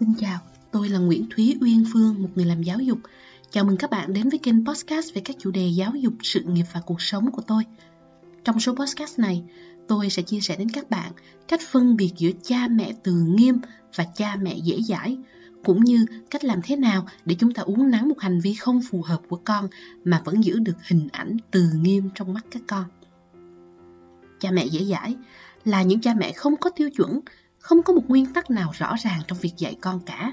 Xin chào, tôi là Nguyễn Thúy Uyên Phương, một người làm giáo dục. Chào mừng các bạn đến với kênh podcast về các chủ đề giáo dục, sự nghiệp và cuộc sống của tôi. Trong số podcast này, tôi sẽ chia sẻ đến các bạn cách phân biệt giữa cha mẹ từ nghiêm và cha mẹ dễ dãi, cũng như cách làm thế nào để chúng ta uống nắng một hành vi không phù hợp của con mà vẫn giữ được hình ảnh từ nghiêm trong mắt các con. Cha mẹ dễ dãi là những cha mẹ không có tiêu chuẩn, không có một nguyên tắc nào rõ ràng trong việc dạy con cả.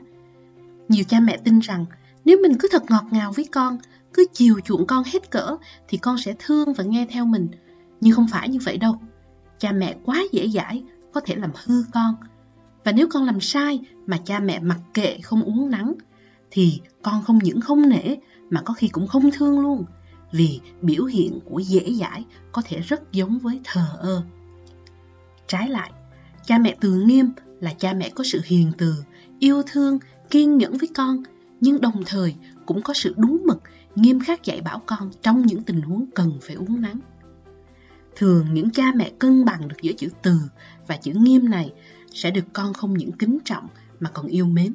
Nhiều cha mẹ tin rằng nếu mình cứ thật ngọt ngào với con, cứ chiều chuộng con hết cỡ thì con sẽ thương và nghe theo mình. Nhưng không phải như vậy đâu. Cha mẹ quá dễ dãi có thể làm hư con. Và nếu con làm sai mà cha mẹ mặc kệ không uống nắng thì con không những không nể mà có khi cũng không thương luôn. Vì biểu hiện của dễ dãi có thể rất giống với thờ ơ. Trái lại, cha mẹ từ nghiêm là cha mẹ có sự hiền từ, yêu thương, kiên nhẫn với con, nhưng đồng thời cũng có sự đúng mực, nghiêm khắc dạy bảo con trong những tình huống cần phải uống nắng. Thường những cha mẹ cân bằng được giữa chữ từ và chữ nghiêm này sẽ được con không những kính trọng mà còn yêu mến.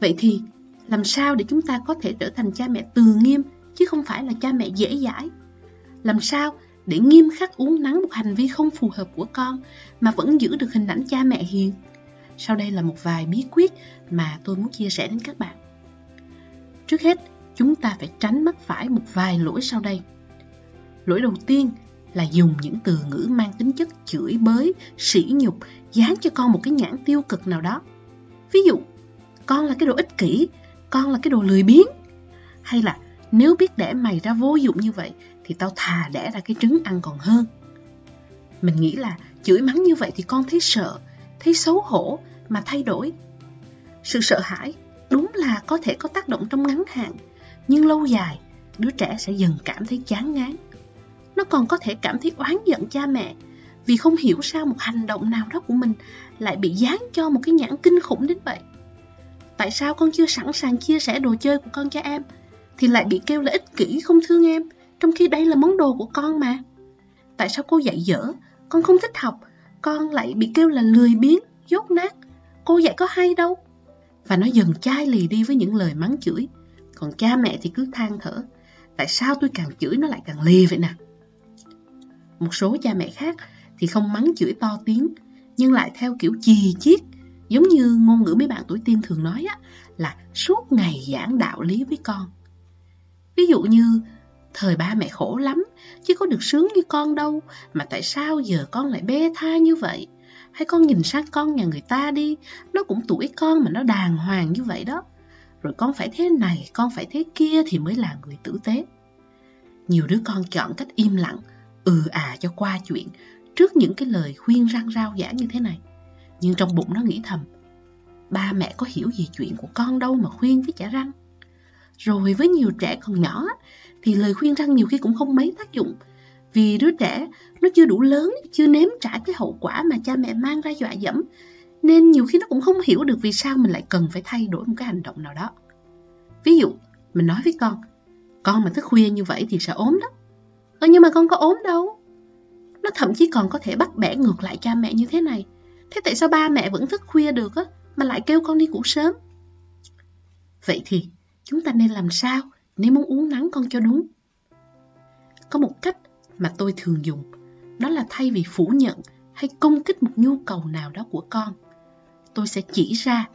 Vậy thì, làm sao để chúng ta có thể trở thành cha mẹ từ nghiêm chứ không phải là cha mẹ dễ dãi? Làm sao để nghiêm khắc uống nắng một hành vi không phù hợp của con mà vẫn giữ được hình ảnh cha mẹ hiền? Sau đây là một vài bí quyết mà tôi muốn chia sẻ đến các bạn. Trước hết, chúng ta phải tránh mắc phải một vài lỗi sau đây. Lỗi đầu tiên là dùng những từ ngữ mang tính chất chửi bới, sỉ nhục, dán cho con một cái nhãn tiêu cực nào đó. Ví dụ, con là cái đồ ích kỷ, con là cái đồ lười biếng. Hay là nếu biết để mày ra vô dụng như vậy thì tao thà đẻ ra cái trứng ăn còn hơn. Mình nghĩ là chửi mắng như vậy thì con thấy sợ, thấy xấu hổ mà thay đổi. Sự sợ hãi đúng là có thể có tác động trong ngắn hạn, nhưng lâu dài đứa trẻ sẽ dần cảm thấy chán ngán. Nó còn có thể cảm thấy oán giận cha mẹ vì không hiểu sao một hành động nào đó của mình lại bị dán cho một cái nhãn kinh khủng đến vậy. Tại sao con chưa sẵn sàng chia sẻ đồ chơi của con cho em thì lại bị kêu là ích kỷ không thương em trong khi đây là món đồ của con mà. Tại sao cô dạy dở, con không thích học, con lại bị kêu là lười biếng, dốt nát. Cô dạy có hay đâu. Và nó dần chai lì đi với những lời mắng chửi. Còn cha mẹ thì cứ than thở. Tại sao tôi càng chửi nó lại càng lì vậy nè? Một số cha mẹ khác thì không mắng chửi to tiếng, nhưng lại theo kiểu chì chiết, giống như ngôn ngữ mấy bạn tuổi teen thường nói á, là suốt ngày giảng đạo lý với con. Ví dụ như Thời ba mẹ khổ lắm, chứ có được sướng như con đâu, mà tại sao giờ con lại bê tha như vậy? Hay con nhìn sang con nhà người ta đi, nó cũng tuổi con mà nó đàng hoàng như vậy đó. Rồi con phải thế này, con phải thế kia thì mới là người tử tế. Nhiều đứa con chọn cách im lặng, ừ à cho qua chuyện, trước những cái lời khuyên răng rao giả như thế này. Nhưng trong bụng nó nghĩ thầm, ba mẹ có hiểu gì chuyện của con đâu mà khuyên với chả răng. Rồi với nhiều trẻ còn nhỏ thì lời khuyên răng nhiều khi cũng không mấy tác dụng. Vì đứa trẻ nó chưa đủ lớn, chưa nếm trải cái hậu quả mà cha mẹ mang ra dọa dẫm. Nên nhiều khi nó cũng không hiểu được vì sao mình lại cần phải thay đổi một cái hành động nào đó. Ví dụ, mình nói với con, con mà thức khuya như vậy thì sẽ ốm đó. Ờ nhưng mà con có ốm đâu. Nó thậm chí còn có thể bắt bẻ ngược lại cha mẹ như thế này. Thế tại sao ba mẹ vẫn thức khuya được á, mà lại kêu con đi ngủ sớm? Vậy thì chúng ta nên làm sao nếu muốn uống nắng con cho đúng? Có một cách mà tôi thường dùng, đó là thay vì phủ nhận hay công kích một nhu cầu nào đó của con, tôi sẽ chỉ ra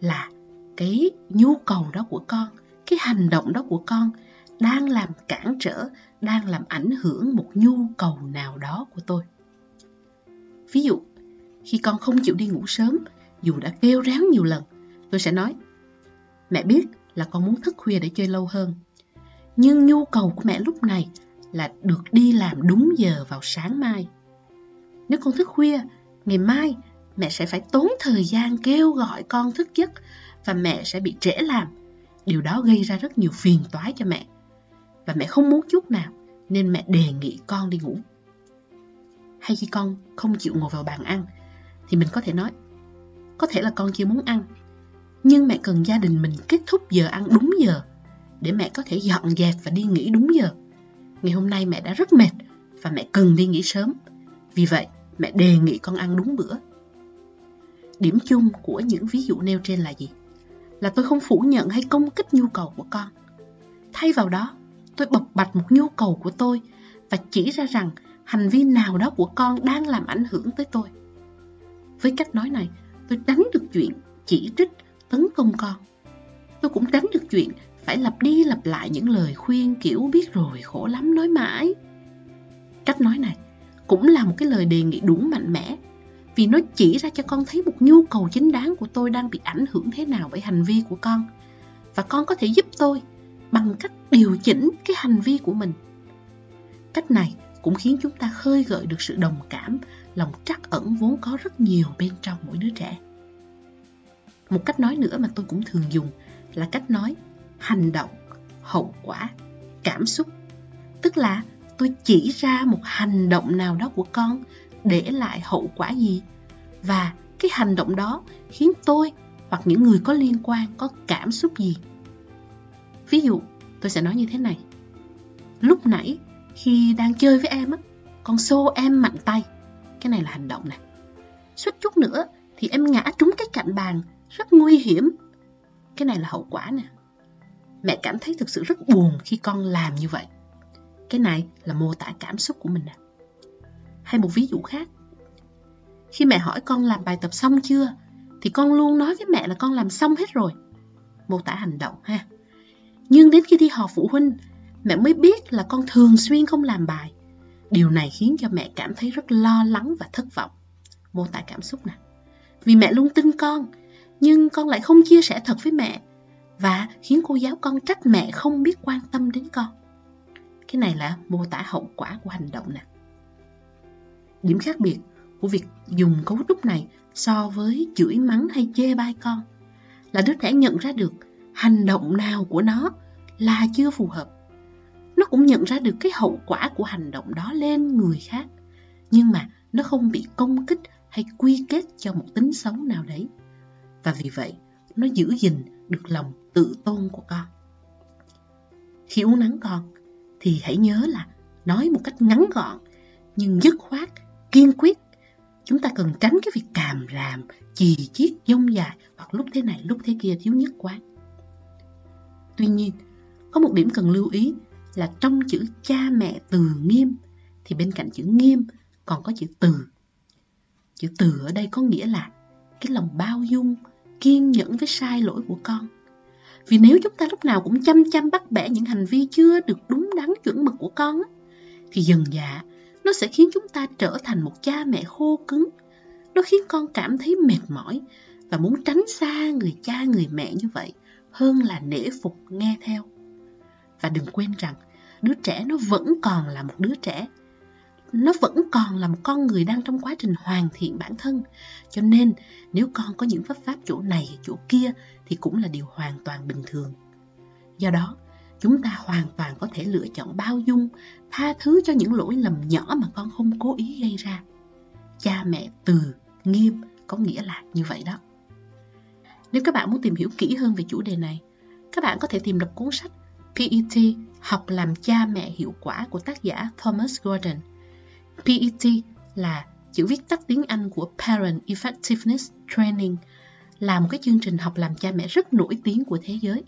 là cái nhu cầu đó của con, cái hành động đó của con đang làm cản trở, đang làm ảnh hưởng một nhu cầu nào đó của tôi. Ví dụ, khi con không chịu đi ngủ sớm, dù đã kêu réo nhiều lần, tôi sẽ nói, mẹ biết là con muốn thức khuya để chơi lâu hơn. Nhưng nhu cầu của mẹ lúc này là được đi làm đúng giờ vào sáng mai. Nếu con thức khuya, ngày mai mẹ sẽ phải tốn thời gian kêu gọi con thức giấc và mẹ sẽ bị trễ làm. Điều đó gây ra rất nhiều phiền toái cho mẹ. Và mẹ không muốn chút nào nên mẹ đề nghị con đi ngủ. Hay khi con không chịu ngồi vào bàn ăn thì mình có thể nói có thể là con chưa muốn ăn nhưng mẹ cần gia đình mình kết thúc giờ ăn đúng giờ để mẹ có thể dọn dẹp và đi nghỉ đúng giờ. Ngày hôm nay mẹ đã rất mệt và mẹ cần đi nghỉ sớm. Vì vậy, mẹ đề nghị con ăn đúng bữa. Điểm chung của những ví dụ nêu trên là gì? Là tôi không phủ nhận hay công kích nhu cầu của con. Thay vào đó, tôi bộc bạch một nhu cầu của tôi và chỉ ra rằng hành vi nào đó của con đang làm ảnh hưởng tới tôi. Với cách nói này, tôi tránh được chuyện chỉ trích, tấn công con. Tôi cũng tránh được chuyện phải lặp đi lặp lại những lời khuyên kiểu biết rồi khổ lắm nói mãi. Cách nói này cũng là một cái lời đề nghị đủ mạnh mẽ vì nó chỉ ra cho con thấy một nhu cầu chính đáng của tôi đang bị ảnh hưởng thế nào bởi hành vi của con và con có thể giúp tôi bằng cách điều chỉnh cái hành vi của mình. Cách này cũng khiến chúng ta khơi gợi được sự đồng cảm, lòng trắc ẩn vốn có rất nhiều bên trong mỗi đứa trẻ. Một cách nói nữa mà tôi cũng thường dùng là cách nói hành động, hậu quả, cảm xúc. Tức là tôi chỉ ra một hành động nào đó của con để lại hậu quả gì và cái hành động đó khiến tôi hoặc những người có liên quan có cảm xúc gì. Ví dụ, tôi sẽ nói như thế này. Lúc nãy khi đang chơi với em á, con xô em mạnh tay. Cái này là hành động này. Suýt chút nữa thì em ngã trúng cái cạnh bàn, rất nguy hiểm. Cái này là hậu quả nè. Mẹ cảm thấy thực sự rất buồn khi con làm như vậy. Cái này là mô tả cảm xúc của mình nè. Hay một ví dụ khác. Khi mẹ hỏi con làm bài tập xong chưa, thì con luôn nói với mẹ là con làm xong hết rồi. Mô tả hành động ha. Nhưng đến khi đi họp phụ huynh, mẹ mới biết là con thường xuyên không làm bài. Điều này khiến cho mẹ cảm thấy rất lo lắng và thất vọng. Mô tả cảm xúc nè. Vì mẹ luôn tin con, nhưng con lại không chia sẻ thật với mẹ và khiến cô giáo con trách mẹ không biết quan tâm đến con. Cái này là mô tả hậu quả của hành động nè. Điểm khác biệt của việc dùng cấu trúc này so với chửi mắng hay chê bai con là đứa trẻ nhận ra được hành động nào của nó là chưa phù hợp. Nó cũng nhận ra được cái hậu quả của hành động đó lên người khác, nhưng mà nó không bị công kích hay quy kết cho một tính xấu nào đấy. Và vì vậy, nó giữ gìn được lòng tự tôn của con. Khi uống nắng con, thì hãy nhớ là nói một cách ngắn gọn, nhưng dứt khoát, kiên quyết. Chúng ta cần tránh cái việc càm ràm, chì chiết, dông dài hoặc lúc thế này lúc thế kia thiếu nhất quán. Tuy nhiên, có một điểm cần lưu ý là trong chữ cha mẹ từ nghiêm thì bên cạnh chữ nghiêm còn có chữ từ. Chữ từ ở đây có nghĩa là cái lòng bao dung, kiên nhẫn với sai lỗi của con. Vì nếu chúng ta lúc nào cũng chăm chăm bắt bẻ những hành vi chưa được đúng đắn chuẩn mực của con thì dần dà nó sẽ khiến chúng ta trở thành một cha mẹ khô cứng. Nó khiến con cảm thấy mệt mỏi và muốn tránh xa người cha người mẹ như vậy hơn là nể phục nghe theo. Và đừng quên rằng đứa trẻ nó vẫn còn là một đứa trẻ. Nó vẫn còn là một con người đang trong quá trình hoàn thiện bản thân. Cho nên nếu con có những pháp pháp chỗ này chỗ kia thì cũng là điều hoàn toàn bình thường. Do đó, chúng ta hoàn toàn có thể lựa chọn bao dung, tha thứ cho những lỗi lầm nhỏ mà con không cố ý gây ra. Cha mẹ từ, nghiêm có nghĩa là như vậy đó. Nếu các bạn muốn tìm hiểu kỹ hơn về chủ đề này, các bạn có thể tìm đọc cuốn sách PET Học làm cha mẹ hiệu quả của tác giả Thomas Gordon. PET là chữ viết tắt tiếng Anh của Parent Effectiveness Training, là một cái chương trình học làm cha mẹ rất nổi tiếng của thế giới,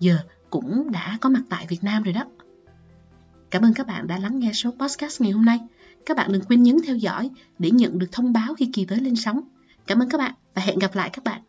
giờ cũng đã có mặt tại Việt Nam rồi đó. Cảm ơn các bạn đã lắng nghe số podcast ngày hôm nay. Các bạn đừng quên nhấn theo dõi để nhận được thông báo khi kỳ tới lên sóng. Cảm ơn các bạn và hẹn gặp lại các bạn.